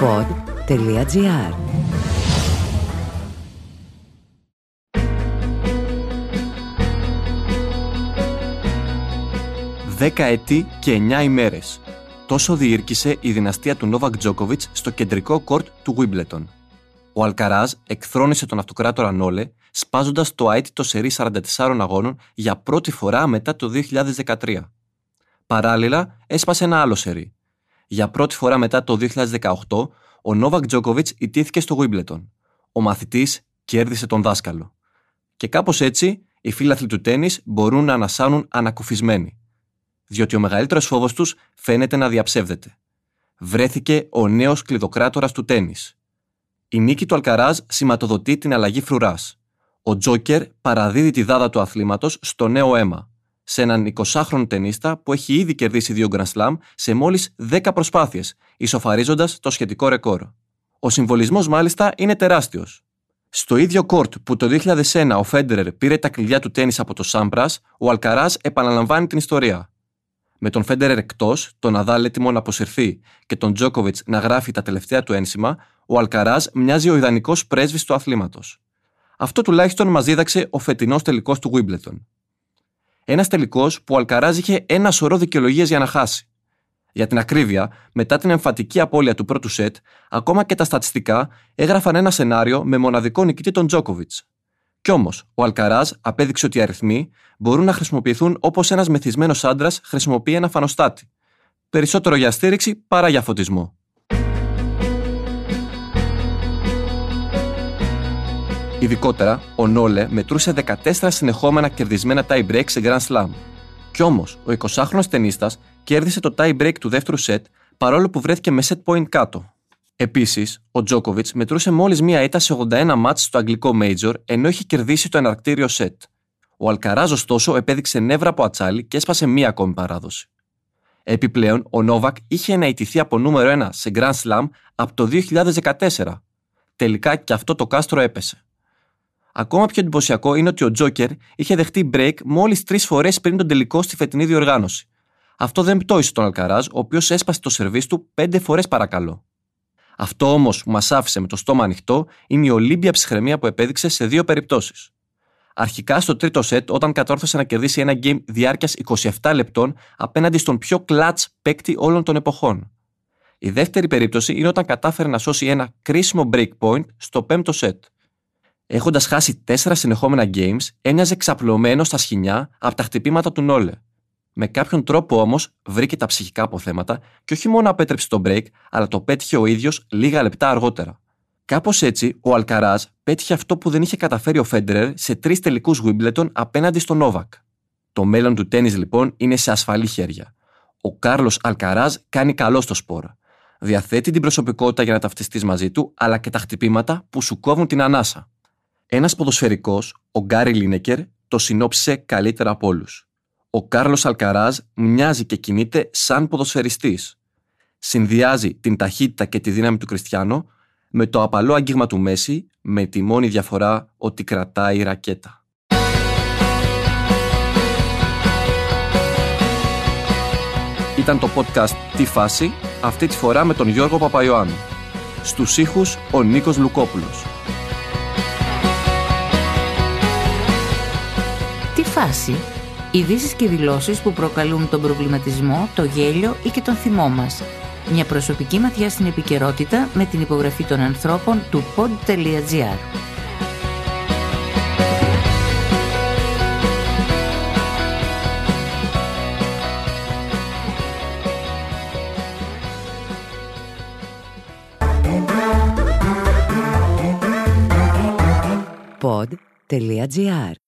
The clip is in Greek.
pod.gr Δέκα έτη και εννιά ημέρες. Τόσο διήρκησε η δυναστεία του Νόβακ Τζόκοβιτς στο κεντρικό κόρτ του Βίμπλετον. Ο Αλκαράζ εκθρόνησε τον αυτοκράτορα Νόλε, σπάζοντα το αίτητο σερί 44 αγώνων για πρώτη φορά μετά το 2013. Παράλληλα, έσπασε ένα άλλο σερί. Για πρώτη φορά μετά το 2018, ο Νόβακ Τζόκοβιτς ιτήθηκε στο Βίμπλετον. Ο μαθητής κέρδισε τον δάσκαλο. Και κάπως έτσι, οι φίλαθλοι του τέννη μπορούν να ανασάνουν ανακουφισμένοι. Διότι ο μεγαλύτερος φόβος τους φαίνεται να διαψεύδεται. Βρέθηκε ο νέος κλειδοκράτορας του τέννη. Η νίκη του Αλκαράζ σηματοδοτεί την αλλαγή φρουράς. Ο Τζόκερ παραδίδει τη δάδα του αθλήματος στο νέο αίμα, σε έναν 20χρονο ταινίστα που έχει ήδη κερδίσει δύο Grand Slam σε μόλις 10 προσπάθειες, ισοφαρίζοντας το σχετικό ρεκόρ. Ο συμβολισμός μάλιστα είναι τεράστιος. Στο ίδιο κόρτ που το 2001 ο Φέντερερ πήρε τα κλειδιά του τέννη από το Σάμπρας, ο Αλκαράζ επαναλαμβάνει την ιστορία. Με τον Φέντερερ εκτός, τον Ναδάλ έτοιμο να αποσυρθεί και τον Τζόκοβιτς να γράφει τα τελευταία του ένσημα, ο Αλκαράζ μοιάζει ο ιδανικός πρέσβης του αθλήματος. Αυτό τουλάχιστον μας δίδαξε ο φετινός τελικός του Wimbledon. Ένας τελικός που ο Αλκαράζ είχε ένα σωρό δικαιολογίες για να χάσει. Για την ακρίβεια, μετά την εμφατική απώλεια του πρώτου σετ, ακόμα και τα στατιστικά έγραφαν ένα σενάριο με μοναδικό νικητή τον Τζόκοβιτς. Κι όμως, ο Αλκαράζ απέδειξε ότι οι αριθμοί μπορούν να χρησιμοποιηθούν όπως ένας μεθυσμένος άντρας χρησιμοποιεί ένα φανοστάτη. Περισσότερο για στήριξη παρά για φωτισμό. Ειδικότερα, ο Νόλε μετρούσε 14 συνεχόμενα κερδισμένα tie break σε Grand Slam. Κι όμως, ο 20χρονο ταινίστα κέρδισε το tie break του δεύτερου σετ παρόλο που βρέθηκε με set point κάτω. Επίσης, ο Τζόκοβιτ μετρούσε μόλις μία ήττα σε 81 μάτς στο αγγλικό Major ενώ είχε κερδίσει το εναρκτήριο σετ. Ο Αλκαράζ, ωστόσο, επέδειξε νεύρα από ατσάλι και έσπασε μία ακόμη παράδοση. Επιπλέον, ο Νόβακ είχε αναητηθεί από νούμερο 1 σε Grand Slam από το 2014. Τελικά και αυτό το κάστρο έπεσε. Ακόμα πιο εντυπωσιακό είναι ότι ο Τζόκερ είχε δεχτεί break μόλις τρεις φορές πριν τον τελικό στη φετινή διοργάνωση. Αυτό δεν πτώησε τον Αλκαράζ, ο οποίος έσπασε το σερβίς του πέντε φορές παρακαλώ. Αυτό όμως που μας άφησε με το στόμα ανοιχτό είναι η ολύμπια ψυχραιμία που επέδειξε σε δύο περιπτώσεις. Αρχικά στο τρίτο σετ, όταν κατόρθωσε να κερδίσει ένα game διάρκειας 27 λεπτών απέναντι στον πιο clutch παίκτη όλων των εποχών. Η δεύτερη περίπτωση είναι όταν κατάφερε να σώσει ένα κρίσιμο break point στο πέμπτο σετ. Έχοντας χάσει τέσσερα συνεχόμενα games, έμοιαζε ξαπλωμένος στα σχοινιά από τα χτυπήματα του Νόλε. Με κάποιον τρόπο όμως βρήκε τα ψυχικά αποθέματα και όχι μόνο απέτρεψε το break, αλλά το πέτυχε ο ίδιος λίγα λεπτά αργότερα. Κάπως έτσι, ο Αλκαράζ πέτυχε αυτό που δεν είχε καταφέρει ο Φέντερερ σε τρεις τελικούς Wimbledon απέναντι στον Νόβακ. Το μέλλον του τέννη λοιπόν είναι σε ασφαλή χέρια. Ο Κάρλος Αλκαράζ κάνει καλό στο σπόρα. Διαθέτει την προσωπικότητα για να ταυτιστείς μαζί του, αλλά και τα χτυπήματα που σου κόβουν την ανάσα. Ένας ποδοσφαιρικός, ο Γκάρι Λίνεκερ, το συνόψισε καλύτερα από όλους. Ο Κάρλος Αλκαράζ μοιάζει και κινείται σαν ποδοσφαιριστής. Συνδυάζει την ταχύτητα και τη δύναμη του Κριστιανό με το απαλό αγγίγμα του Μέση, με τη μόνη διαφορά ότι κρατάει ρακέτα. Ήταν το podcast «Τι φάση» αυτή τη φορά με τον Γιώργο Παπαϊωάννου. Στους ήχους ο Νίκος Λουκόπουλος. Φάση. Ειδήσεις και δηλώσεις που προκαλούν τον προβληματισμό, το γέλιο ή και τον θυμό μας. Μια προσωπική ματιά στην επικαιρότητα με την υπογραφή των ανθρώπων του pod.gr. Pod.gr.